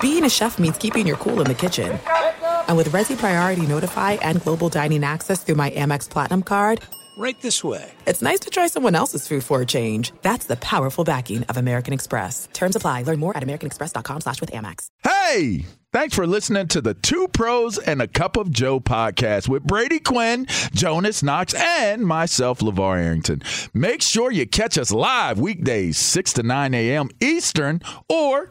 Being a chef means keeping your cool in the kitchen. And with Resy Priority Notify and Global Dining Access through my Amex Platinum card, Right this way. it's nice to try someone else's food for a change. That's the powerful backing of American Express. Terms apply. Learn more at americanexpress.com slash with Amex. Hey, thanks for listening to the Two Pros and a Cup of Joe podcast with Brady Quinn, Jonas Knox, and myself, LaVar Arrington. Make sure you catch us live weekdays, 6 to 9 a.m. Eastern or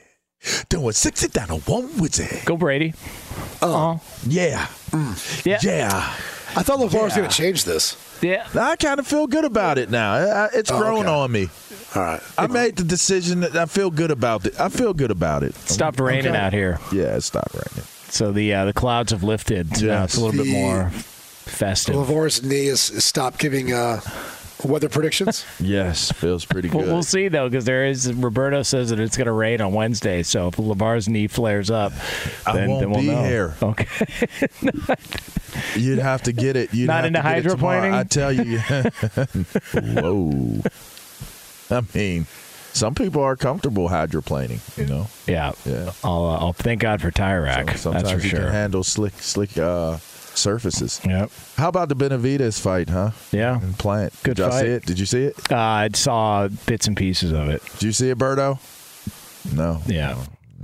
Doing 60 down on one wizzy. Go Brady. Oh, yeah. Yeah. Yeah. I thought LaVar was going to change this. Yeah. I kind of feel good about it now. I- I- It's Oh, grown okay. on me. All right. I made the decision that I feel good about it. I feel good about it. Stopped raining Okay. out here. Yeah, it stopped raining. So the uh, the clouds have lifted. So now it's a little bit more festive. LaVar's knee has has stopped giving uh, weather predictions. Yes, feels pretty Well, good. we'll see though, because there is Roberto says that it's going to rain on Wednesday. So if LaVar's knee flares up, I then, won't then we'll be know. here. Okay. You'd have to get it. You'd Not have into to get it tomorrow. hydroplaning? I tell you. Whoa. I mean, some people are comfortable hydroplaning. You know. yeah. Yeah. I'll, uh, I'll thank God for tire rack. So sometimes That's for you sure. can handle slick, slick uh, surfaces. Yep. How about the Benavidez fight, huh? Yeah. And Plant. Good Did y'all fight. see it? Did you see it? Uh, I saw bits and pieces of it. Did you see it, Berto? No. Yeah.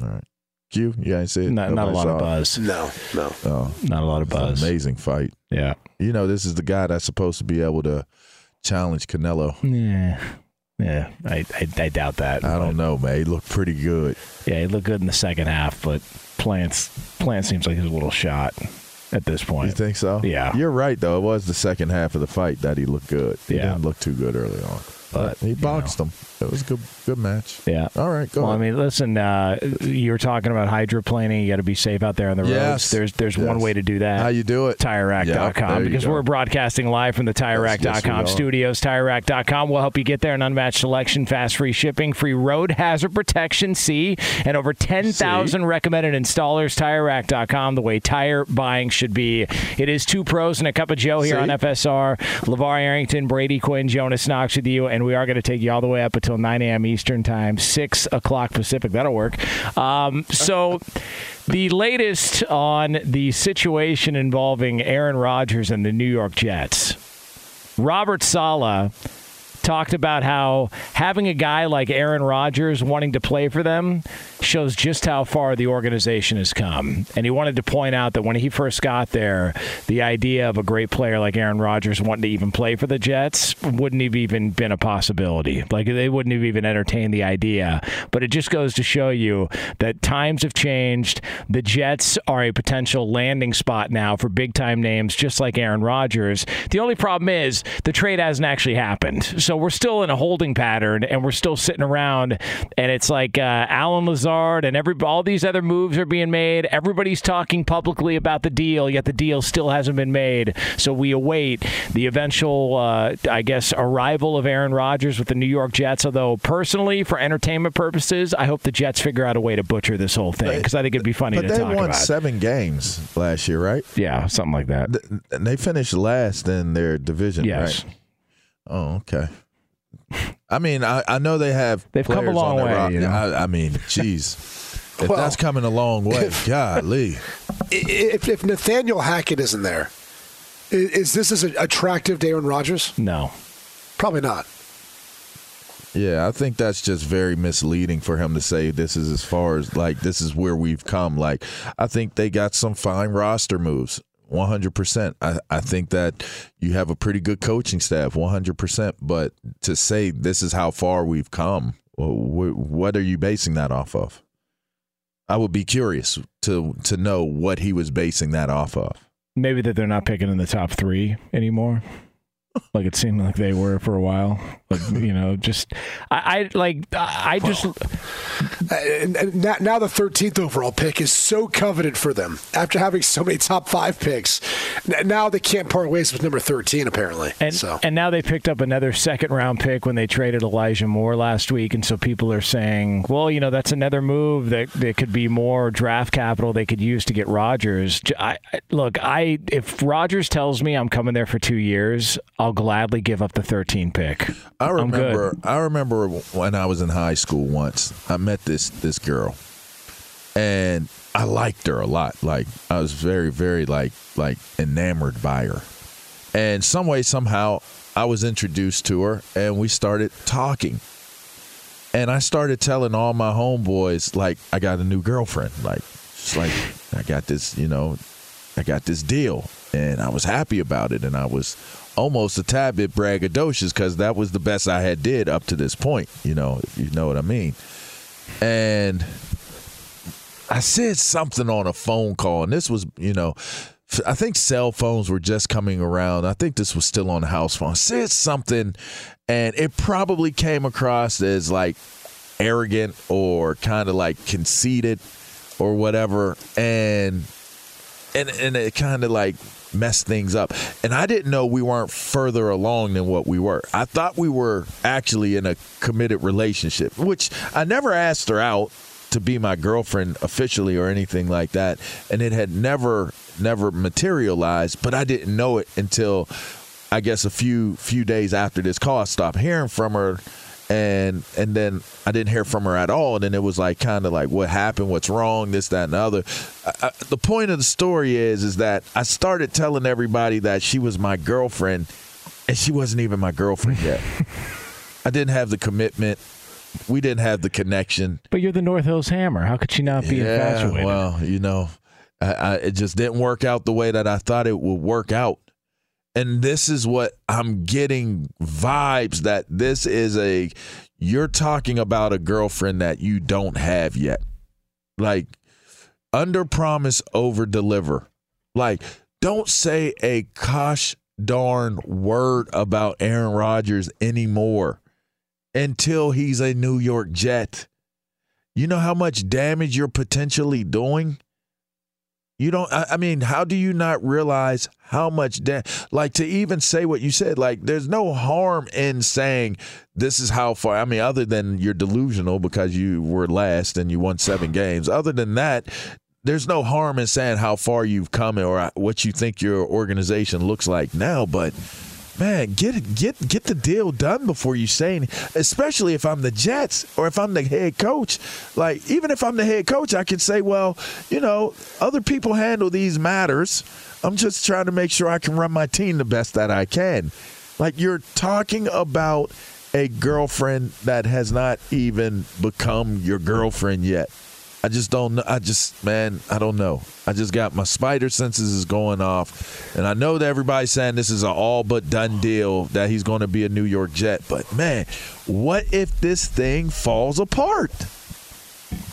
All right. Q, you ain't see it? Not, not a lot of saw it? buzz. No, no. Oh, Not a lot of it's an buzz. amazing fight. Yeah. You know, this is the guy that's supposed to be able to challenge Canelo. Yeah. Yeah. I, I, I doubt that. I don't know, man. He looked pretty good. Yeah, he looked good in the second half, but Plants Plant seems like he's a little shot at this point. You think so? Yeah. You're right, though. It was the second half of the fight that he looked good. He Yeah. didn't look too good early on. But, he you boxed him. It was a good, good match. Yeah. All right, go Well, I mean, listen, uh, you were talking about hydroplaning. You got to be safe out there on the roads. Yes. There's there's one way to do that. How you do it? TireRack.com Yep, because go. we're broadcasting live from the Yes, yes, TireRack.com are. studios. TireRack.com will help you get there. An unmatched selection, fast free shipping, free road hazard protection, see, and over 10,000 recommended installers. TireRack.com, the way tire buying should be. It is two pros and a cup of Joe here See? on FSR. LaVar Arrington, Brady Quinn, Jonas Knox with you, and we are going to take you all the way up until 9 a.m. Eastern Time, 6 o'clock Pacific. That'll work. Um, so. The latest on the situation involving Aaron Rodgers and the New York Jets. Robert Saleh talked about how having a guy like Aaron Rodgers wanting to play for them shows just how far the organization has come. And he wanted to point out that when he first got there, the idea of a great player like Aaron Rodgers wanting to even play for the Jets wouldn't have even been a possibility. Like they wouldn't have even entertained the idea. But it just goes to show you that times have changed. The Jets are a potential landing spot now for big time names just like Aaron Rodgers. The only problem is the trade hasn't actually happened. So we're still in a holding pattern, and we're still sitting around, and it's like uh, Allen Lazard and every all these other moves are being made. Everybody's talking publicly about the deal, yet the deal still hasn't been made. So we await the eventual, uh, I guess, arrival of Aaron Rodgers with the New York Jets. Although personally, for entertainment purposes, I hope the Jets figure out a way to butcher this whole thing because I think it'd be funny But they won about. seven games last year, right? Yeah, something like that. And they finished last in their division, Yes. right? Oh, okay. I mean, I, I know they have. They've come a players long way, ro- you know. I, I mean, jeez, if Well, that's coming a long way, golly. If, if Nathaniel Hackett isn't there, is, is this as attractive to Aaron Rodgers? No. Probably not. Yeah, I think that's just very misleading for him to say this is as far as like this is where we've come. Like, I think they got some fine roster moves. 100%. I, I think that you have a pretty good coaching staff, 100%. But to say this is how far we've come, what are you basing that off of? I would be curious to to know what he was basing that off of. Maybe that they're not picking in the top three anymore. Like it seemed like they were for a while. You know, just I, I like I just uh, And, and now, the 13th overall pick is so coveted for them after having so many top five picks. Now they can't part ways with number 13, apparently. and so. and now they picked up another second round pick when they traded Elijah Moore last week, and so people are saying, well, you know, that's another move that that could be more draft capital they could use to get Rodgers. I- look, I if Rodgers tells me I'm coming there for two years, I'll gladly give up the 13 pick. I remember. I remember when I was in high school. Once I met this this girl, and I liked her a lot. Like I was very, very like like enamored by her. And some way, somehow, I was introduced to her, and we started talking. And I started telling all my homeboys, like, I got a new girlfriend. Like, it's like I got this, you know, I got this deal, and I was happy about it, and I was almost a tad bit braggadocious because that was the best I had did up to this point. You know, you know what I mean. And I said something on a phone call, and this was, you know, I think cell phones were just coming around. I think this was still on the house phone. I said something, and it probably came across as like arrogant or kind of like conceited or whatever, and and and it kind of like messed things up. And I didn't know we weren't further along than what we were. I thought we were actually in a committed relationship, which I never asked her out to be my girlfriend officially or anything like that, and it had never never materialized, but I didn't know it until I guess a few few days after this call I stopped hearing from her and and then I didn't hear from her at all. And then it was like kind of like what happened, what's wrong, this, that, and the other. I, I, the point of the story is is that I started telling everybody that she was my girlfriend, and she wasn't even my girlfriend yet. I didn't have the commitment. We didn't have the connection. But you're the North Hills Hammer. How could she not be yeah, infatuated? well, you know, I, I, it just didn't work out the way that I thought it would work out. And this is what I'm getting vibes that this is a you're talking about a girlfriend that you don't have yet. Like under promise over deliver. Like don't say a gosh darn word about Aaron Rodgers anymore until he's a New York Jet. You know how much damage you're potentially doing? You don't, I, mean, how do you not realize how much, da- like to even say what you said, like there's no harm in saying this is how far, I mean, other than you're delusional because you were last and you won seven games. Other than that, there's no harm in saying how far you've come or uh, what you think your organization looks like now, but man, get get get the deal done before you say anything. Especially if I'm the Jets or if I'm the head coach. Like even if I'm the head coach, I can say, well, you know, other people handle these matters. I'm just trying to make sure I can run my team the best that I can. Like you're talking about a girlfriend that has not even become your girlfriend yet. I just don't know. I just, man, I don't know. I just got my spider senses is going off. And I know that everybody's saying this is an all but done deal that he's going to be a New York Jet. But man, what if this thing falls apart?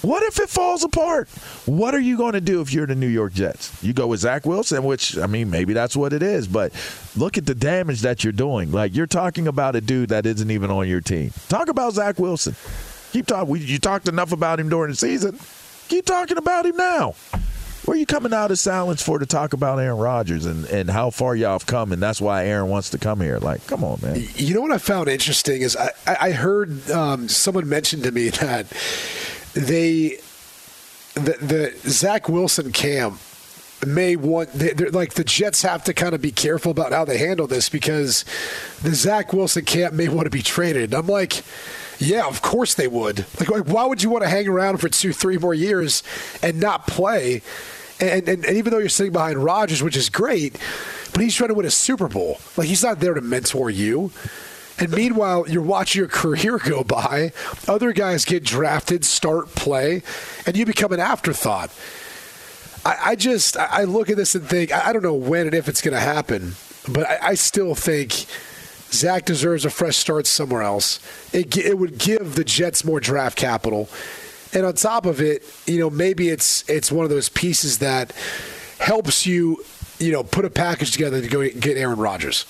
What if it falls apart? What are you going to do if you're the New York Jets? You go with Zach Wilson, which I mean, maybe that's what it is. But look at the damage that you're doing. Like you're talking about a dude that isn't even on your team. Talk about Zach Wilson. Keep talking. You talked enough about him during the season. Keep talking about him now. Where are you coming out of silence for to talk about Aaron Rodgers and, and how far y'all have come, and that's why Aaron wants to come here? Like, come on, man. You know what I found interesting is I, I heard um, someone mention to me that they the, the Zach Wilson camp may want they're, like the Jets have to kind of be careful about how they handle this because the Zach Wilson camp may want to be traded. I'm like. Yeah, of course they would. Like, like, why would you want to hang around for two, three more years and not play? And, and, and even though you're sitting behind Rodgers, which is great, but he's trying to win a Super Bowl. Like, he's not there to mentor you. And meanwhile, you're watching your career go by. Other guys get drafted, start, play, and you become an afterthought. I, I just, I look at this and think, I don't know when and if it's going to happen, but I, I still think Zach deserves a fresh start somewhere else. It, it would give the Jets more draft capital. And on top of it, you know, maybe it's it's one of those pieces that helps you, you know, put a package together to go get Aaron Rodgers.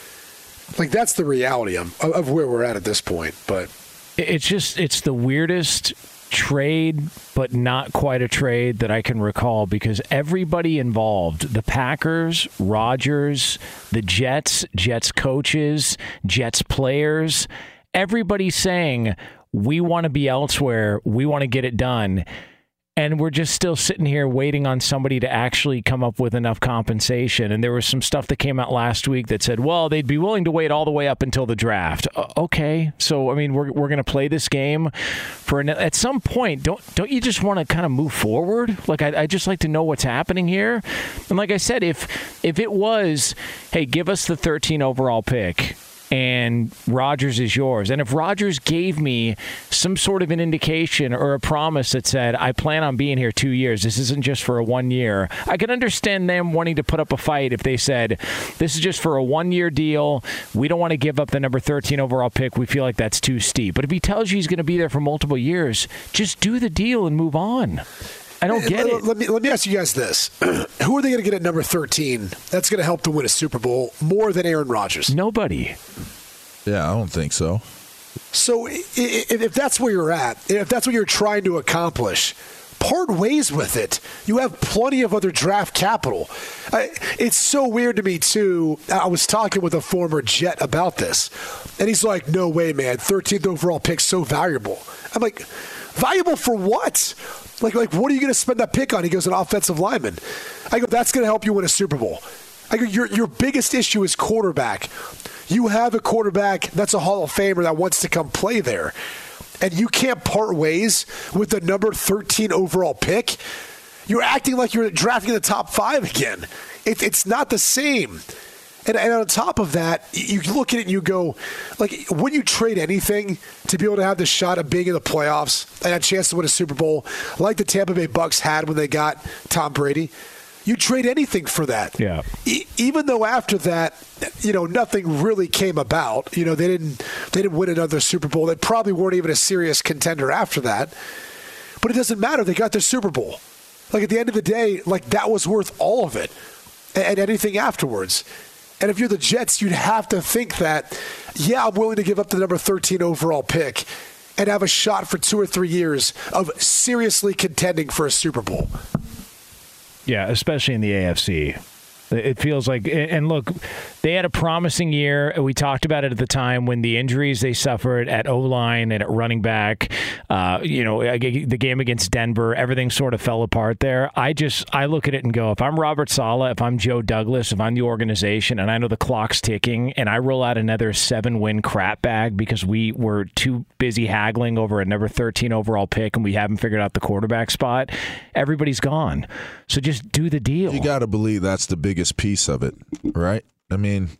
Like that's the reality of, of where we're at at this point. But it's just it's the weirdest trade, but not quite a trade that I can recall because everybody involved the Packers, Rodgers, the Jets, Jets coaches, Jets players everybody saying, we want to be elsewhere, we want to get it done. And we're just still sitting here waiting on somebody to actually come up with enough compensation. And there was some stuff that came out last week that said, well, they'd be willing to wait all the way up until the draft. Uh, okay. So, I mean, we're, we're going to play this game for an, at some point. Don't, don't you just want to kind of move forward? Like, I, I just like to know what's happening here. And like I said, if, if it was, hey, give us the 13 overall pick and Rodgers is yours. And if Rodgers gave me some sort of an indication or a promise that said, I plan on being here two years, this isn't just for a one year, I can understand them wanting to put up a fight if they said, this is just for a one year deal. We don't want to give up the number 13 overall pick. We feel like that's too steep. But if he tells you he's going to be there for multiple years, just do the deal and move on. I don't get let, it. Let me let me ask you guys this: Who are they going to get at number thirteen? That's going to help to win a Super Bowl more than Aaron Rodgers. Nobody. Yeah, I don't think so. So if that's where you're at, if that's what you're trying to accomplish, part ways with it. You have plenty of other draft capital. It's so weird to me too. I was talking with a former Jet about this, and he's like, "No way, man! 13th overall pick, so valuable." I'm like, "Valuable for what?" Like, like what are you going to spend that pick on? He goes, an offensive lineman. I go, that's going to help you win a Super Bowl. I go, your, your biggest issue is quarterback. You have a quarterback that's a Hall of Famer that wants to come play there. And you can't part ways with the number 13 overall pick. You're acting like you're drafting the top five again. It, it's not the same. And, and, on top of that, you look at it and you go, like, when you trade anything to be able to have the shot of being in the playoffs and a chance to win a Super Bowl, like the Tampa Bay Bucks had when they got Tom Brady, you trade anything for that. Yeah. E- even though after that, you know, nothing really came about. You know, they didn't they didn't win another Super Bowl. They probably weren't even a serious contender after that. But it doesn't matter. They got their Super Bowl. Like at the end of the day, like that was worth all of it, and, and anything afterwards. And if you're the Jets, you'd have to think that, yeah, I'm willing to give up the number 13 overall pick and have a shot for two or three years of seriously contending for a Super Bowl. Yeah, especially in the AFC. It feels like, and look, they had a promising year. We talked about it at the time when the injuries they suffered at O line and at running back. Uh, you know, the game against Denver, everything sort of fell apart there. I just I look at it and go, if I'm Robert Saleh, if I'm Joe Douglas, if I'm the organization, and I know the clock's ticking, and I roll out another seven win crap bag because we were too busy haggling over a number 13 overall pick and we haven't figured out the quarterback spot, everybody's gone. So just do the deal. You got to believe that's the biggest piece of it, right? I mean,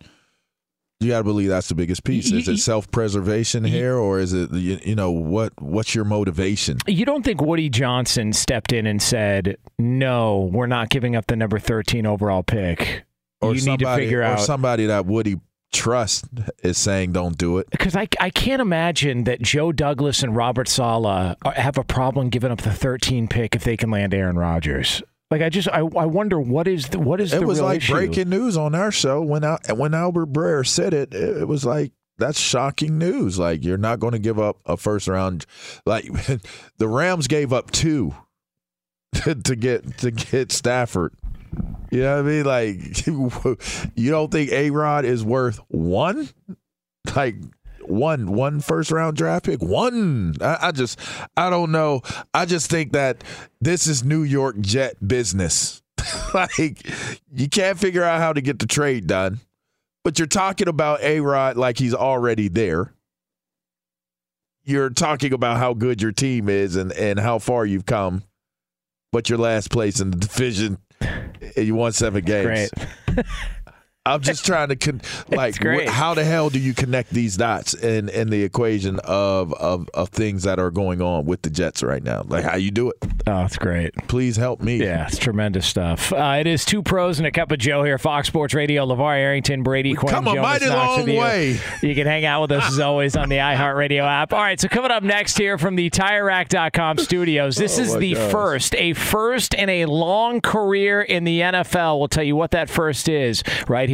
you got to believe that's the biggest piece. Is it self preservation here, or is it you, you, know what? What's your motivation? You don't think Woody Johnson stepped in and said, "No, we're not giving up the number thirteen overall pick." Or you somebody, need to figure or out somebody that Woody trust is saying don't do it. Because I, I can't imagine that Joe Douglas and Robert Saleh are- have a problem giving up the 13 pick if they can land Aaron Rodgers. Like I just I, I wonder what is the, what is it the was like issue? breaking news on our show when Al, when Albert Breer said it. It it was like that's shocking news. Like you're not going to give up a first round. Like the Rams gave up two to get to get Stafford. You know what I mean? Like you don't think A Rod is worth one? Like one one first round draft pick one. I, I just i don't know. I just think that this is new york jet business. Like you can't figure out how to get the trade done but you're talking about a rod like he's already there. You're talking about how good your team is and and how far you've come but you're last place in the division and you won seven games. I'm just trying to con- like wh- how the hell do you connect these dots in in the equation of of of things that are going on with the Jets right now? Like how you do it? Oh, it's great. Please help me. Yeah, it's tremendous stuff. Uh, it is two pros and a cup of Joe here, Fox Sports Radio. LaVar Arrington, Brady Quinn, come a Jonas mighty Knox long you. way. You can hang out with us as always on the iHeartRadio app. All right, so coming up next here from the TireRack.com studios, this Oh, is the gosh. first, a first in a long career in the NFL. We'll tell you what that first is right here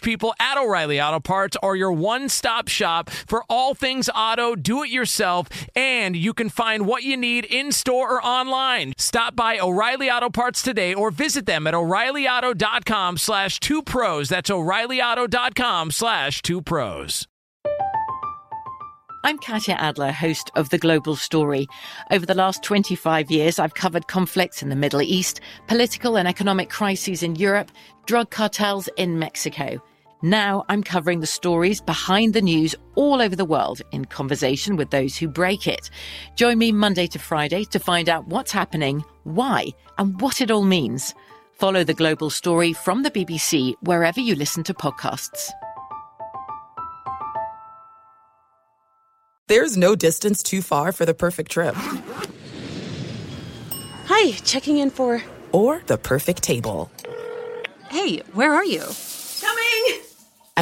people at O'Reilly Auto Parts are your one stop shop for all things auto, do it yourself, and you can find what you need in store or online. Stop by O'Reilly Auto Parts today or visit them at o'ReillyAuto.com slash two pros. That's o'ReillyAuto.com slash two pros. I'm Katya Adler, host of The Global Story. Over the last 25 years, I've covered conflicts in the Middle East, political and economic crises in Europe, drug cartels in Mexico. Now I'm covering the stories behind the news all over the world in conversation with those who break it. Join me Monday to Friday to find out what's happening, why, and what it all means. Follow The Global Story from the BBC wherever you listen to podcasts. There's no distance too far for the perfect trip. Hi, checking in for. Or the perfect table. Hey, where are you?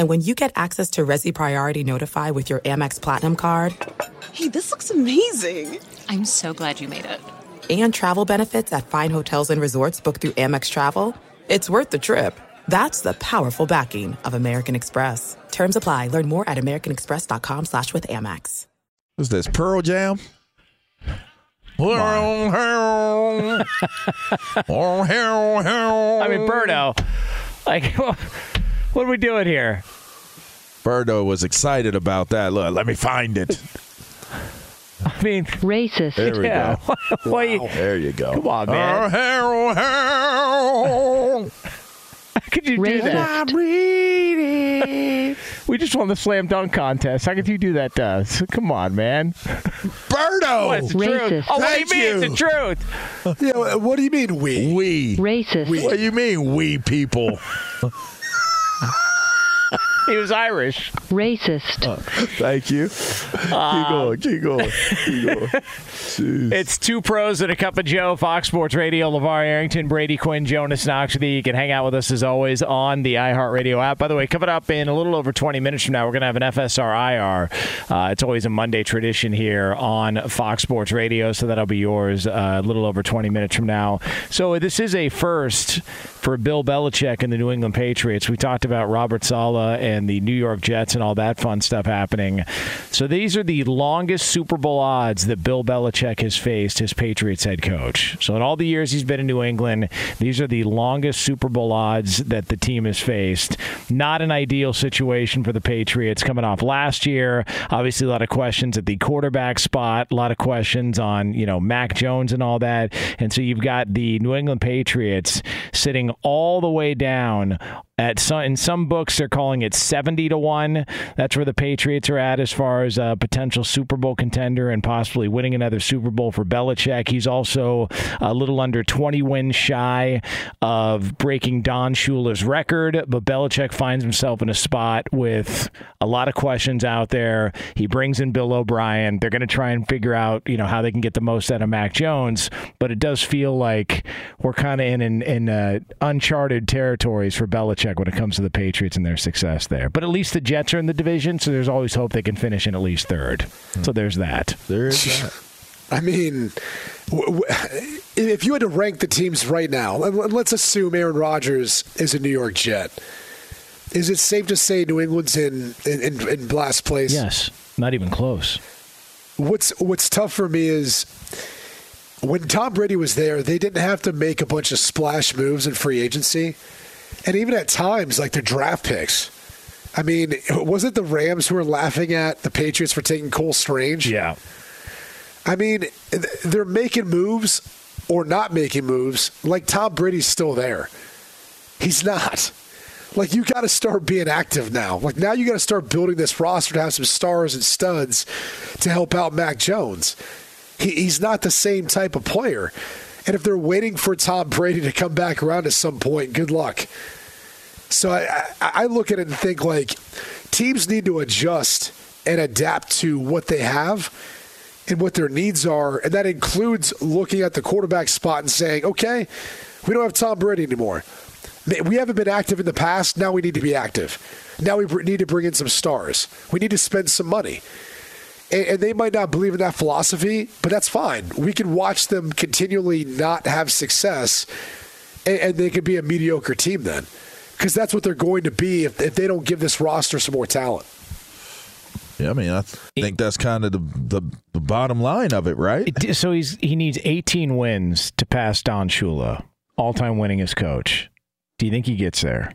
Coming! And when you get access to Resy Priority Notify with your Amex Platinum card Hey, this looks amazing. I'm so glad you made it. and travel benefits at fine hotels and resorts booked through Amex Travel, it's worth the trip. That's the powerful backing of American Express. Terms apply. Learn more at americanexpress.com slash with Amex. What's this? Pearl Jam? I mean, Berto, like, what are we doing here? Berto was excited about that. Look, let me find it. I mean, racist. There we Yeah. go. Why you- There you go. Come on, man. Oh, How could you do that? We just won the slam dunk contest. How could you do that to us? Come on, man. Berto! What, it's the truth. Oh, what do you mean? you. It's the truth. Yeah, what do you mean we? We. Racist. What do you mean, we people? Yeah he was Irish. Racist. Uh, thank you. keep going. Keep going. Keep going. It's two pros and a cup of Joe, Fox Sports Radio, LaVar Arrington, Brady Quinn, Jonas Knox with you. You can hang out with us as always on the iHeartRadio app. By the way, coming up in a little over 20 minutes from now, we're going to have an FSR IR. Uh, it's always a Monday tradition here on Fox Sports Radio, so that'll be yours uh, a little over 20 minutes from now. So this is a first for Bill Belichick and the New England Patriots. We talked about Robert Saleh and the New York Jets and all that fun stuff happening. So these are the longest Super Bowl odds that Bill Belichick has faced as Patriots head coach. So in all the years he's been in New England, these are the longest Super Bowl odds that the team has faced. Not an ideal situation for the Patriots coming off last year. Obviously, a lot of questions at the quarterback spot, a lot of questions on, you know, Mac Jones and all that. And so you've got the New England Patriots sitting all the way down at some, in some books, they're calling it 70 to 1. That's where the Patriots are at as far as a potential Super Bowl contender and possibly winning another Super Bowl for Belichick. He's also a little under 20 wins shy of breaking Don Shula's record, but Belichick finds himself in a spot with a lot of questions out there. He brings in Bill O'Brien. They're going to try and figure out, you know, how they can get the most out of Mac Jones, but it does feel like we're kind of in, in, in uh, uncharted territories for Belichick when it comes to the Patriots and their success there. But at least the Jets are in the division, so there's always hope they can finish in at least third. Hmm. So there's that. There is that. I mean, w- w- if you had to rank the teams right now, and let's assume Aaron Rodgers is a New York Jet. Is it safe to say New England's in in, in, in last place? Yes, not even close. What's What's tough for me is when Tom Brady was there, they didn't have to make a bunch of splash moves in free agency, and even at times, like their draft picks. I mean, was it the Rams who were laughing at the Patriots for taking Cole Strange? Yeah. I mean, they're making moves or not making moves. Like Tom Brady's still there. He's not. Like you got to start being active now. Like now you got to start building this roster to have some stars and studs to help out Mac Jones. He, he's not the same type of player. And if they're waiting for Tom Brady to come back around at some point, good luck. So I, I, look at it and think like teams need to adjust and adapt to what they have and what their needs are. And that includes looking at the quarterback spot and saying, okay, we don't have Tom Brady anymore. We haven't been active in the past. Now we need to be active. Now we need to bring in some stars. We need to spend some money. And, and they might not believe in that philosophy, but that's fine. We can watch them continually not have success, and, and they could be a mediocre team then. Because that's what they're going to be if, if they don't give this roster some more talent. Yeah, I mean, I think that's kind of the, the the bottom line of it, right? So he's he needs 18 wins to pass Don Shula, all-time winningest coach. Do you think he gets there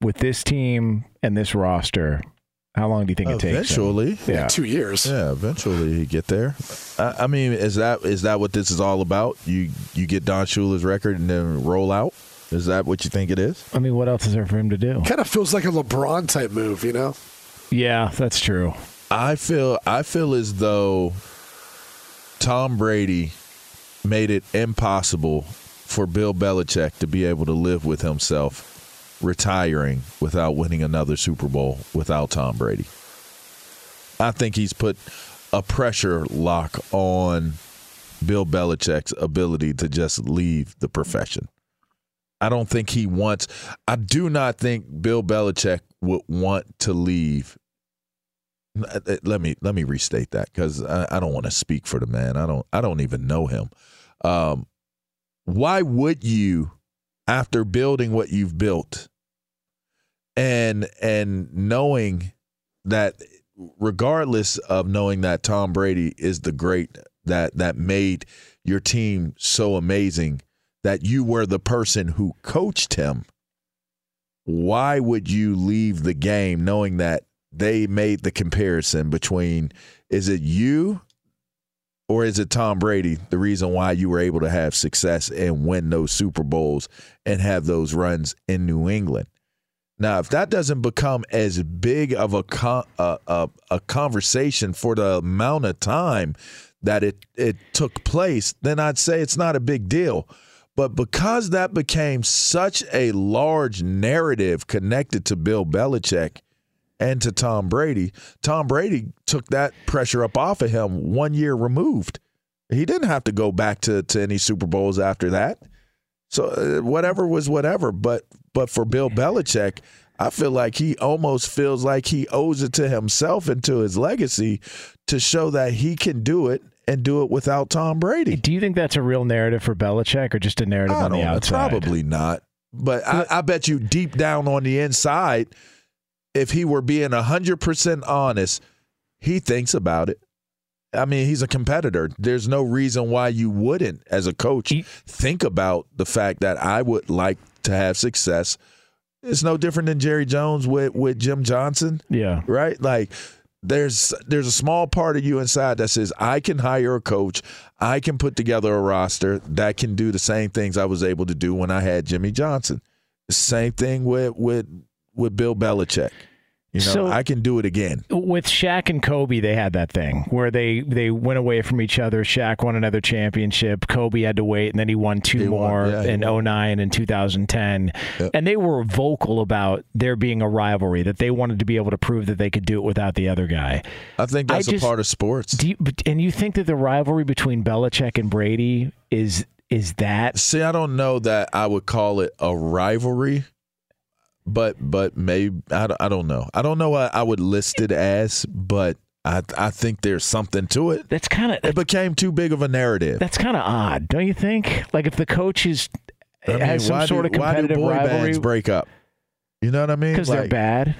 with this team and this roster? How long do you think it takes? Eventually, Yeah. two years. Yeah, eventually he get there. I, I mean, is that is that what this is all about? You you get Don Shula's record and then roll out. Is that what you think it is? I mean, what else is there for him to do? Kind of feels like a LeBron type move, you know? Yeah, that's true. I feel I feel as though Tom Brady made it impossible for Bill Belichick to be able to live with himself retiring without winning another Super Bowl without Tom Brady. I think he's put a pressure lock on Bill Belichick's ability to just leave the profession. I don't think he wants I do not think Bill Belichick would want to leave let me let me restate that because I, I don't want to speak for the man. I don't I don't even know him. Um, why would you, after building what you've built, and and knowing that, regardless of knowing that Tom Brady is the great that that made your team so amazing, that you were the person who coached him. Why would you leave the game knowing that they made the comparison between is it you or is it Tom Brady the reason why you were able to have success and win those Super Bowls and have those runs in New England? Now, if that doesn't become as big of a con- a, a, a conversation for the amount of time that it it took place, then I'd say it's not a big deal. But because that became such a large narrative connected to Bill Belichick, and to Tom Brady. Tom Brady took that pressure up off of him one year removed. He didn't have to go back to, to any Super Bowls after that. So uh, whatever was whatever. But but for Bill Belichick, I feel like he almost feels like he owes it to himself and to his legacy to show that he can do it and do it without Tom Brady. Do you think that's a real narrative for Belichick or just a narrative on the don't know, outside? Probably not. But I, I bet you deep down on the inside, if he were being 100% honest, he thinks about it. I mean, he's a competitor. There's no reason why you wouldn't, as a coach, think about the fact that I would like to have success. It's no different than Jerry Jones with, with Jim Johnson. Yeah. Right? Like there's there's a small part of you inside that says I can hire a coach, I can put together a roster that can do the same things I was able to do when I had Jimmy Johnson. Same thing with with with Bill Belichick. You know, So- I can do it again. With Shaq and Kobe, they had that thing where they they went away from each other. Shaq won another championship. Kobe had to wait, and then he won two He won, more yeah, in 09 and 2010. Yep. And they were vocal about there being a rivalry that they wanted to be able to prove that they could do it without the other guy. I think I that's just- a part of sports. You, and you think that the rivalry between Belichick and Brady is is that See, I don't know that I would call it a rivalry, but but maybe I don't, I don't know. I don't know what I would list it as, but I I think there's something to it. That's kind of it became too big of a narrative. that's kind of odd, don't you think? Like if the coach is I mean, has some why sort do, of why do competitive boy rivalry bands break up? You know what I mean? because they're bad.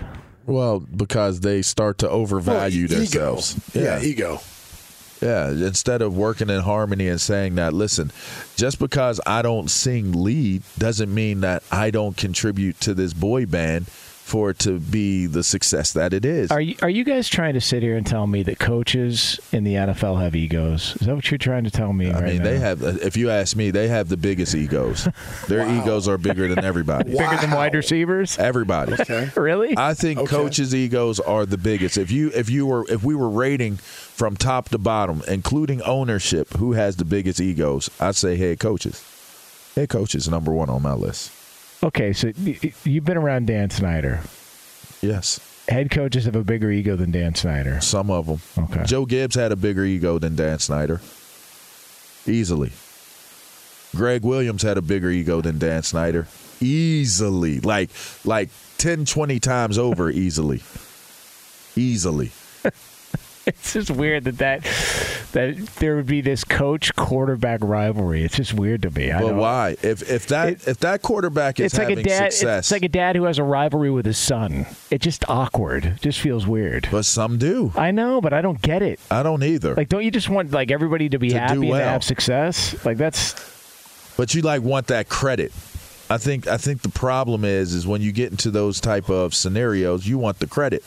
Well, because they start to overvalue Well, ego. themselves. Yeah, ego. Yeah, instead of working in harmony and saying that, listen, just because I don't sing lead doesn't mean that I don't contribute to this boy band for it to be the success that it is. Are you are you guys trying to sit here and tell me that coaches in the NFL have egos? Is that what you're trying to tell me I right mean, now? they have. Uh, if you ask me, they have the biggest egos. Their egos are bigger than everybody. bigger than wide receivers. Everybody. Okay. Really? I think coaches' egos are the biggest. If you if you were if we were rating from top to bottom, including ownership, who has the biggest egos? I'd say head coaches. Head coaches number one on my list. Okay, so you've been around Dan Snyder. Yes. Head coaches have a bigger ego than Dan Snyder. Some of them. Okay. Joe Gibbs had a bigger ego than Dan Snyder. Easily. Gregg Williams had a bigger ego than Dan Snyder. Easily. Like like 10, 20 times over easily. Easily. It's just weird that that that there would be this coach quarterback rivalry. It's just weird to me. I But why? If if that if that quarterback is It's like a having dad. success, It's like a dad who has a rivalry with his son. It's just awkward. It just feels weird. but some do. I know, but I don't get it. I don't either. Like, don't you just want like everybody to be To happy and to have success? Like that's but you like want that credit. I think I think the problem is is when you get into those type of scenarios, you want the credit.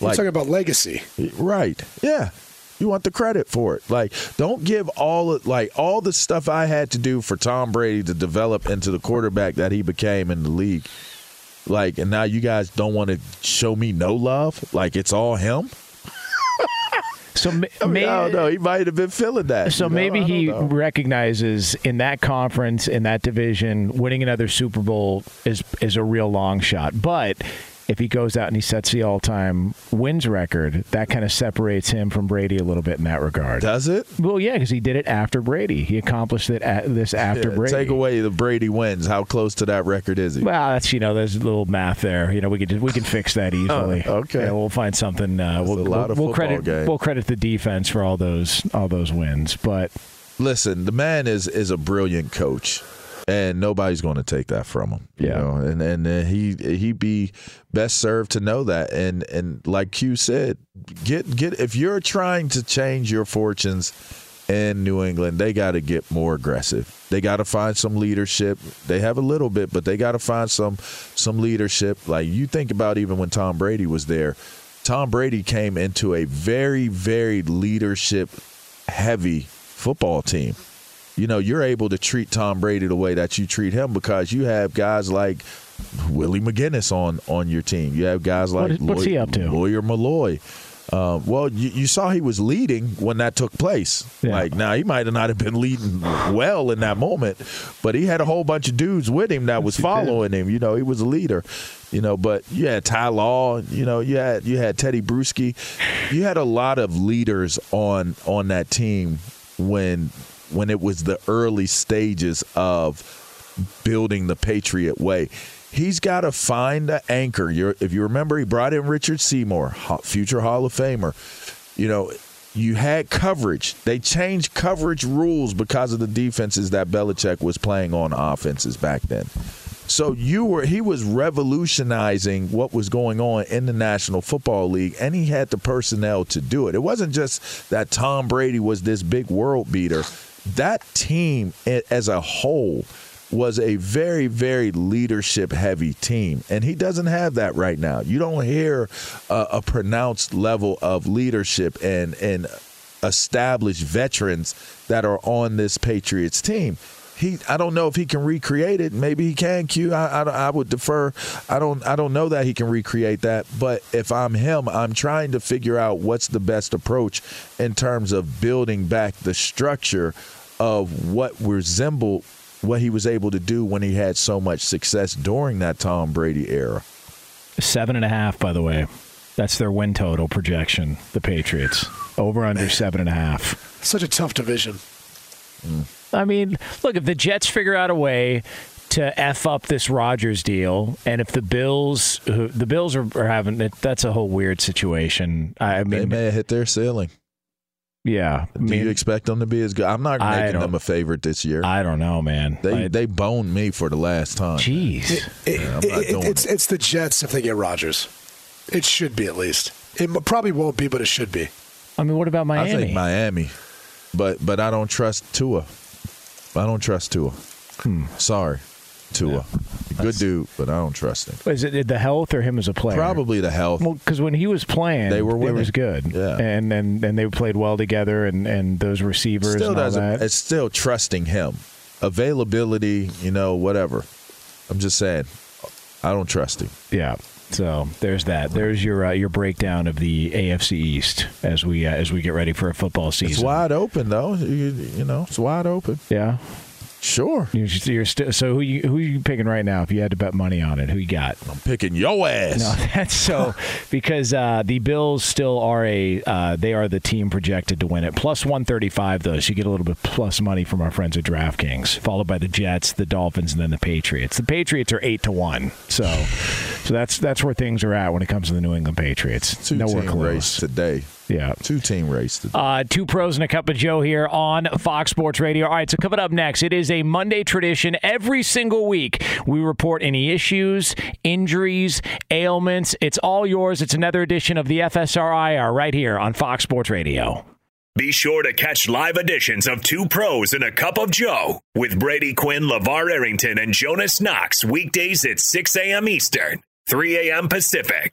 We're talking about legacy. Right. Yeah. You want the credit for it. Like, don't give all of, like all the stuff I had to do for Tom Brady to develop into the quarterback that he became in the league. Like, and now you guys don't want to show me no love. Like it's all him. so. ma- I, mean, may- I don't know. He might have been feeling that. So you know? maybe he know. recognizes in that conference, in that division, winning another Super Bowl is is a real long shot. But if he goes out and he sets the all-time wins record, that kind of separates him from Brady a little bit in that regard. Does it? Well, yeah, because he did it after Brady. He accomplished it at this after Yeah, Brady. Take away the Brady wins. How close to that record is he? Well, that's you know, there's a little math there. You know, we can we can fix that easily. Oh, okay. Yeah, we'll find something. Uh, we'll, a lot we'll, of we'll credit game. we'll credit the defense for all those all those wins. But Listen, the man is is a brilliant coach, and nobody's going to take that from him. You Yeah. know? and and uh, he he be best served to know that. And and like Q said, get get if you're trying to change your fortunes in New England, they got to get more aggressive. They got to find some leadership. They have a little bit, but they got to find some some leadership. Like you think about even when Tom Brady was there, Tom Brady came into a very very leadership heavy football team. You know, you're able to treat Tom Brady the way that you treat him because you have guys like Willie McGinest on on your team. You have guys like is- what's he up to? Lawyer Milloy. Uh, well, you, you saw he was leading when that took place. Like now, he might have not have been leading well in that moment, but he had a whole bunch of dudes with him that was following him. You know, he was a leader. You know, but you had Ty Law. You know, you had you had Tedy Bruschi. You had a lot of leaders on on that team when when it was the early stages of building the Patriot way. He's got to find an anchor. You're, if you remember, he brought in Richard Seymour, future Hall of Famer. You know, you had coverage. They changed coverage rules because of the defenses that Belichick was playing on offenses back then. So you were he was revolutionizing what was going on in the National Football League and he had the personnel to do it. It wasn't just that Tom Brady was this big world beater. That team as a whole was a very very leadership heavy team and he doesn't have that right now. You don't hear a, a pronounced level of leadership and and established veterans that are on this Patriots team he I don't know if he can recreate it. Maybe he can. Q. I, I, I would defer. I don't I don't know that he can recreate that. But if I'm him, I'm trying to figure out what's the best approach in terms of building back the structure of what resembled what he was able to do when he had so much success during that Tom Brady era. Seven and a half, by the way. That's their win total projection. The Patriots over under seven and a half. Such a tough division. I mean, look, if the Jets figure out a way to f up this Rodgers deal, and if the Bills, who, the Bills are, are having it, that's a whole weird situation. I mean, they may have hit their ceiling. Yeah, Do mean, you expect them to be as good? I'm not making them a favorite this year. I don't know, man. They I- they boned me for the last time. Jeez. It- Yeah, I'm it- not it- it's it's the Jets if they get Rodgers. It should be at least. It probably won't be, but it should be. I mean, what about Miami? I think Miami, but but I don't trust Tua. I don't trust Tua. Hmm. Sorry, Tua. Good dude, but I don't trust him. Is it the health or him as a player? Probably the health. Well, because when he was playing, They were It was good. Yeah. and and and they played well together, and and those receivers Still and all doesn't. that. It's still trusting him. Availability, you know, whatever. I'm just saying, I don't trust him. Yeah. So there's that. There's your uh, your breakdown of the AFC East as we uh, as we get ready for a football season. It's wide open though. You, you know, it's wide open. Yeah. Sure. You're, you're still so who you who you picking right now? If you had to bet money on it, who you got? I'm picking your ass. No, that's so because uh, the Bills still are a uh, they are the team projected to win it. Plus one thirty five though, so you get a little bit plus money from our friends at DraftKings, followed by the Jets, the Dolphins, and then the Patriots. The Patriots are eight to one, so so that's that's where things are at when it comes to the New England Patriots. Two Nowhere close. race today. Yeah. Two team race today. Uh, two pros and a cup of Joe here on Fox Sports Radio. All right, so coming up next, it is a Monday tradition. Every single week, we report any issues, injuries, ailments. It's all yours. It's another edition of the FSRIR right here on Fox Sports Radio. Be sure to catch live editions of Two Pros and a Cup of Joe with Brady Quinn, LaVar Arrington, and Jonas Knox weekdays at 6 a.m. Eastern, 3 a.m. Pacific.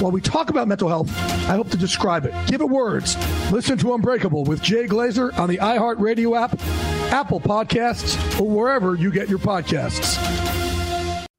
while we talk about mental health, I hope to describe it, give it words. Listen to Unbreakable with Jay Glazer on the iHeartRadio app, Apple Podcasts, or wherever you get your podcasts.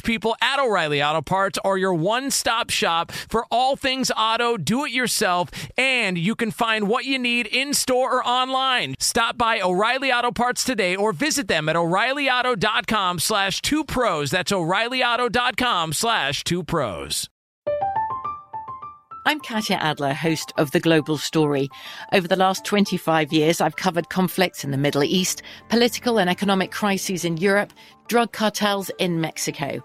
people at O'Reilly Auto Parts are your one stop shop for all things auto, do it yourself, and you can find what you need in store or online. Stop by O'Reilly Auto Parts today or visit them at o'ReillyAuto.com slash two pros. That's o'ReillyAuto.com slash two pros. I'm Katya Adler, host of The Global Story. Over the last 25 years, I've covered conflicts in the Middle East, political and economic crises in Europe, drug cartels in Mexico.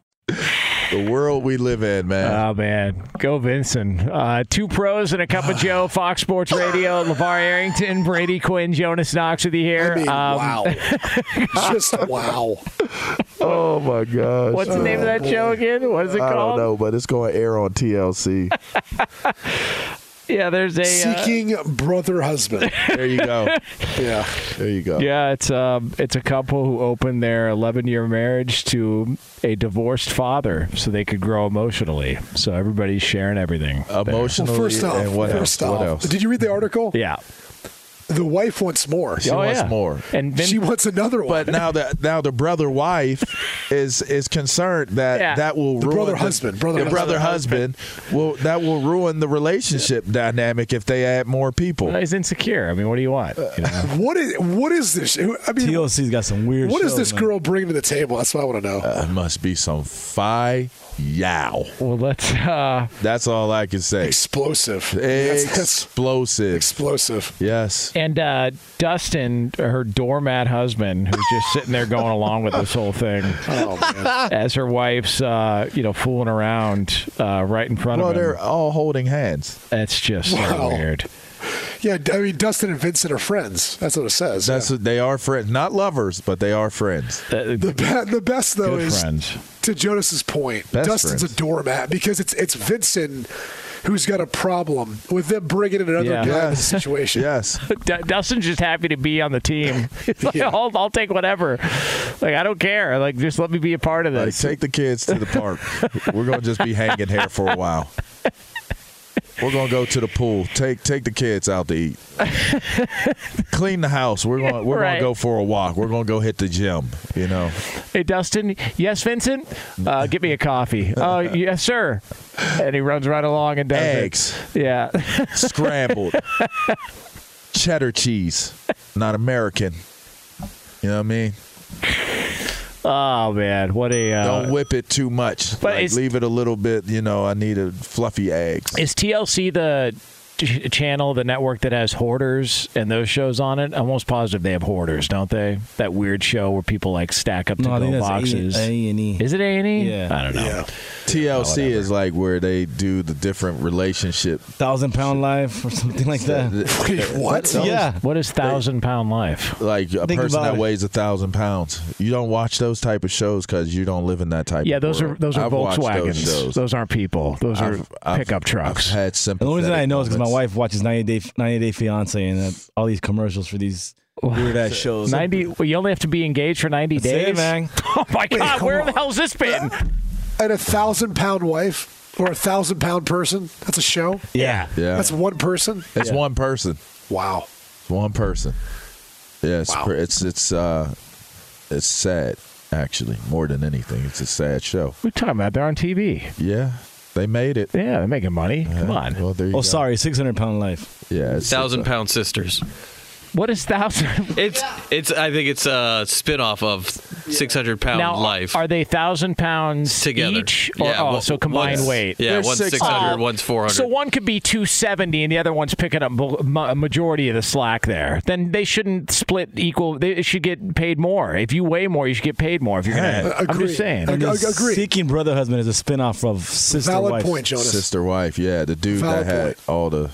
The world we live in, man. Oh man, go Vincent! Uh, two pros and a cup of Joe. Fox Sports Radio. LaVar Arrington, Brady Quinn, Jonas Knox with you here. I mean, Um, wow. Just wow. Oh my gosh. What's the name of that show again? What is it called? I called? don't know, but it's going to air on TLC. Yeah, there's a uh, Seeking brother husband. there you go. Yeah. There you go. Yeah, it's um, it's a couple who opened their 11 year marriage to a divorced father, so they could grow emotionally. So everybody's sharing everything. there. Emotionally Well, first off, and what first else? off, What else? did you read the article? Yeah. The wife wants more. She Oh, wants yeah. more. And Vin- she wants another one. But now the now the brother wife is is concerned that Yeah. that will The ruin brother husband, brother the husband. brother husband will that will ruin the relationship dynamic if they add more people. He's insecure. I mean, what do you want? You know? what is what is this? I mean, TLC's got some weird. what is shows, this man. girl bringing to the table? That's what I want to know. Uh, must be some fi yow. Well, let's. Uh, That's all I can say. Explosive. That's- that's Explosive. explosive. Yes. and uh, Dustin, her doormat husband, who's just sitting there going along with this whole thing, Oh man. as her wife's, uh, you know, fooling around uh, right in front Well, of him. Well, they're all holding hands. That's just so weird. Yeah, I mean Dustin and Vincent are friends. That's what it says. That's yeah. they are friends, not lovers, but they are friends. Uh, the be- the best though good is friends. to Jonas's point. Best Dustin's friends. a doormat because it's it's Vincent who's got a problem with them bringing in another Yeah. guy in the Yes. situation. Yes. D- Dustin's just happy to be on the team. Like, Yeah. I'll, I'll take whatever. Like, I don't care. Like, just let me be a part of Like, this. take the kids to the park. We're gonna just be hanging here for a while. We're gonna go to the pool. Take take the kids out to eat. Clean the house. We're gonna we're Right. gonna go for a walk. We're gonna go hit the gym. You know. Hey, Dustin. Yes, Vincent. Uh, get me a coffee. Oh, yes, sir. And he runs right along and does it. Yeah. scrambled, cheddar cheese, not American. You know what I mean? Oh man, what a. Uh, Don't whip it too much. but like, leave it a little bit. You know, I need a fluffy eggs. Is TLC the ch- channel, the network that has hoarders and those shows on it? I'm almost positive they have hoarders, don't they? That weird show where people like stack up to No, I think go that's boxes. A and E. Is it A and E? Yeah. I don't know. Yeah. TLC is like where they do the different relationship. Thousand Pound Life or something like that. Wait, what? Yeah. What is Thousand Pound Life? Like a Think person that it. weighs a thousand pounds. You don't watch those type of shows because you don't live in that type. Yeah, of those are those are I've Volkswagens. Those, Those, aren't people. Those are I've- I've- pickup trucks. I've had The only reason I know is because my moments. Wife watches 90 Day 90 Day Fiance and uh, all these commercials for these weird ass shows. Ninety. Well, you only have to be engaged for ninety That's it, days, man. Oh my God! hold Where on. the hell's this been? And a thousand pound wife or a thousand pound person. That's a show. Yeah. Yeah, That's one person. it's Yeah. one person. Wow. It's one person. Yeah, it's Wow. pre- it's it's uh, it's sad actually more than anything. It's a sad show. We're talking about they're on TV. Yeah, they made it. Yeah, they're making money. Uh-huh. Come on. Well, there you Oh, go. sorry, 600 Pound Life. Yeah, it's Thousand Pound Sisters. What is thousand? It's it's. I think it's a spinoff of 600 pound now, life. Are they thousand pounds Together. each? Or, Yeah, oh, well, so combined weight. yeah, They're one's 600, 600, one's 400. So one could be 270, and the other one's picking up a majority of the slack there. Then they shouldn't split equal. They should get paid more. If you weigh more, you should get paid more. If you're gonna, I'm just saying. I And the Seeking Brother Husband is a spin-off of Sister Valid Wife. point, Jonas. Sister wife, yeah, the dude Valid that had point. all the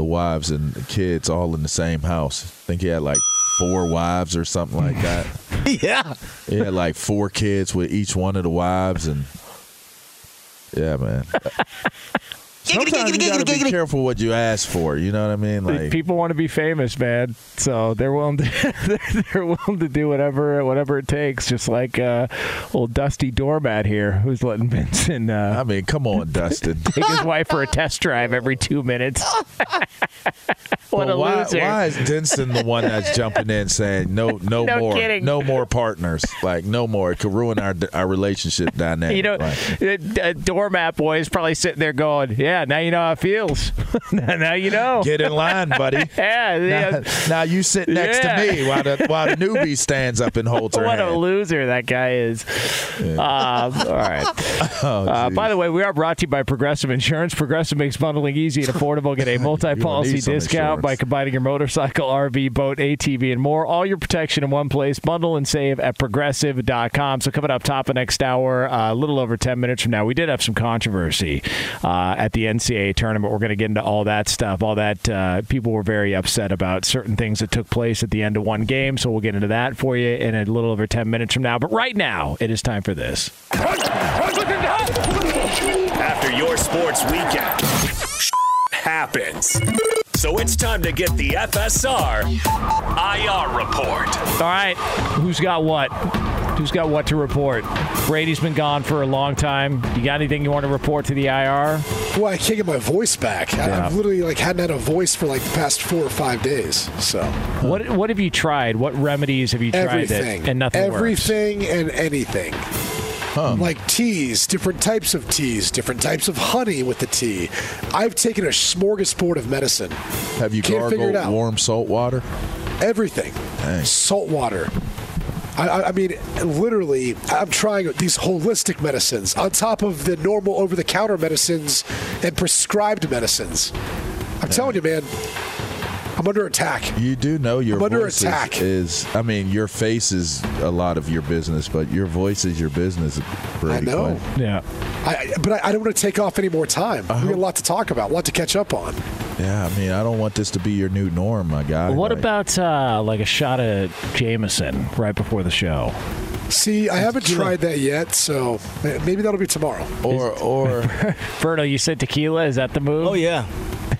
the wives and the kids all in the same house. I think he had like four wives or something like that. yeah. He had like four kids with each one of the wives and yeah, man. Sometimes you gotta be careful what you ask for. You know what I mean? Like people want to be famous, man. So they're willing to they're willing to do whatever whatever it takes. Just like uh, old Dusty Doormat here, who's letting Vincent. Uh, I mean, come on, Dustin. take his wife for a test drive every two minutes. what But a why, loser! why is Denson the one that's jumping in saying no, no, No more, kidding. no more partners, like no more? It could ruin our our relationship dynamic. You know, Like, uh, doormat boy is probably sitting there going, "Yeah, now you know how it feels. now you know. Get in line, buddy. yeah, yeah. now, now you sit next Yeah. to me while the while the newbie stands up and holds her what a loser that guy is. Um, all right. Oh, uh, by the way, we are brought to you by Progressive Insurance. Progressive makes bundling easy and affordable. Get a multi-policy discount by combining your motorcycle, RV, boat, ATV, and more. All your protection in one place. Bundle and save at progressive.com. So coming up top of next hour, uh, a little over 10 minutes from now, we did have some controversy uh, at the NCAA tournament. We're going to get into all that stuff. All that uh, people were very upset about certain things that took place at the end of one game. So we'll get into that for you in a little over 10 minutes from now. But right now, it is time for this. After your sports weekend, happens. So it's time to get the FSR IR report. All right, who's got what? Who's got what to report? Brady's been gone for a long time. You got anything you want to report to the IR? Well, I can't get my voice back. I, Yeah. I've literally like hadn't had a voice for like the past four or five days. So What What have you tried? What remedies have you tried everything, that and nothing works? everything and anything. Like teas, different types of teas, different types of honey with the tea. I've taken a smorgasbord of medicine. Have you Can't gargled out. warm salt water? Everything. Salt water. I, I, I mean, literally, I'm trying these holistic medicines on top of the normal over the counter medicines and prescribed medicines. I'm telling you, man, I'm under attack. You do know your I'm under voice is- attack. Is, I mean, your face is a lot of your business, but your voice is your business. Brady I know. Quinn. Yeah. I, but I, I don't want to take off any more time. We got a lot to talk about, a lot to catch up on. Yeah, I mean, I don't want this to be your new norm, my guy. What Like, about uh, like a shot of Jameson right before the show? See, I haven't tried that yet, so maybe that'll be tomorrow. Or, or Berto, you said tequila. Is that the move? Oh yeah.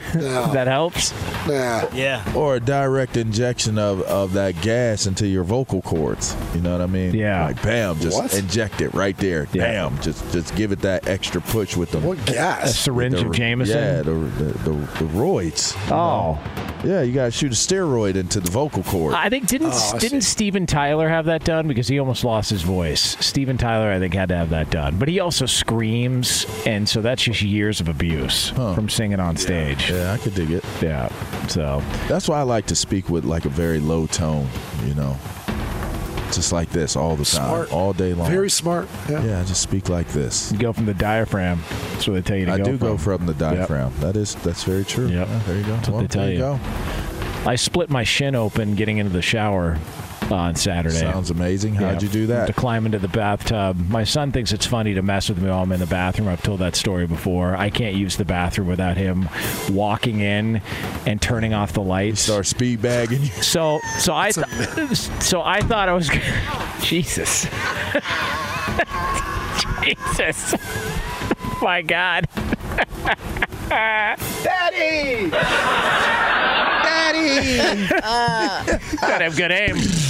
that helps. Nah. Yeah. or a direct injection of, of that gas into your vocal cords. You know what I mean? Yeah. Like bam, just What? inject it right there. Yeah. Bam, just just give it that extra push with the What A gas? syringe the- of Jameson. Yeah, the the, the, the roids. Oh. know? Yeah, you gotta shoot a steroid into the vocal cord. I think didn't Oh, I didn't Steven Tyler have that done because he almost lost his voice. Steven Tyler, I think, had to have that done, but he also screams, and so that's just years of abuse from singing on stage. yeah, I could dig it. Yeah, so That's why I like to speak with like a very low tone, you know. Just like this all the time, Smart. all day long. Very smart. Yeah. yeah, I just speak like this. you go from the diaphragm. That's what they tell you to I go do from. go from the diaphragm. That is that's very true. Yep. Yeah, there you go. That's what they tell there you. go. I split my shin open getting into the shower on Saturday. Sounds amazing. How'd Yeah, you do that? To climb into the bathtub. My son thinks it's funny to mess with me while I'm in the bathroom. I've told that story before. I can't use the bathroom without him walking in and turning off the lights. Start speed bagging you. So, so I, th- so I thought I was, Jesus, Jesus, my God, Daddy! Daddy! gotta have good aim. Uh.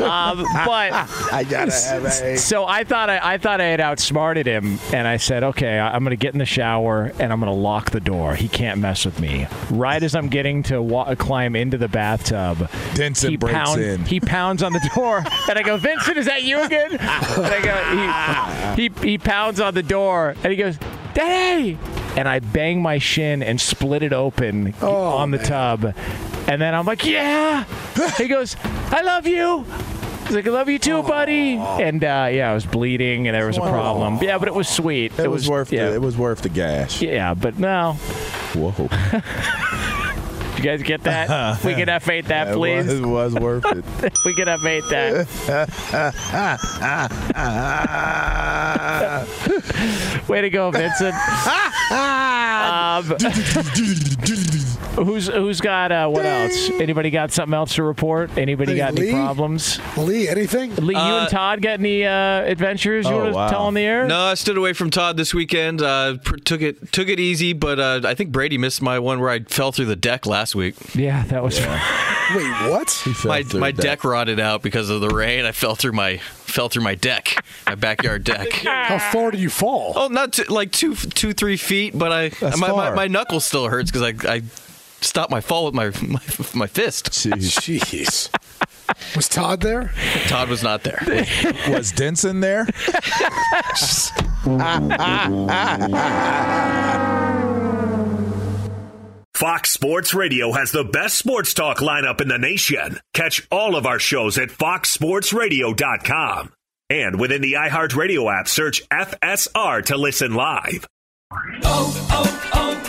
Um, but I gotta have a. So I thought I, I thought I had outsmarted him, and I said, "Okay, I'm going to get in the shower and I'm going to lock the door. He can't mess with me." Right as I'm getting to wa- climb into the bathtub, Denson he breaks pound- in. He pounds on the door, and I go, "Vincent, is that you again?" And I go, he, he he pounds on the door, and he goes, "Daddy!" And I bang my shin and split it open on the tub, and then I'm like, "Yeah." He goes, "I love you." He's like, I love you too, buddy. And uh, yeah, I was bleeding and there was a problem. Yeah, but it was sweet. It, was, worth yeah. the, it was worth the gash. Yeah, but no. Whoa. You guys get that? we can F8 that, It please. was, it was worth it. we can F8 that. Way to go, Vincent. um, who's who's got uh, what else? Anybody got something else to report? Anybody Hey, got any problems? Lee, anything? Lee, you Uh, and Todd got any uh, adventures you Oh, want to wow. tell on the air? No, I stood away from Todd this weekend. Uh, pr- took it took it easy, but uh, I think Brady missed my one where I fell through the deck last week. Yeah, that was. Wait, what? My my deck rotted out because of the rain. I fell through my fell through my deck, my backyard deck. How far did you fall? Oh, not t- like two two three feet, but I That's my, my my knuckle still hurts because I I stopped my fall with my my, my fist. Jeez. Was Todd there? Todd was not there. Was Denson there? Fox Sports Radio has the best sports talk lineup in the nation. Catch all of our shows at foxsportsradio.com. And within the iHeartRadio app, search FSR to listen live. Oh, oh, oh,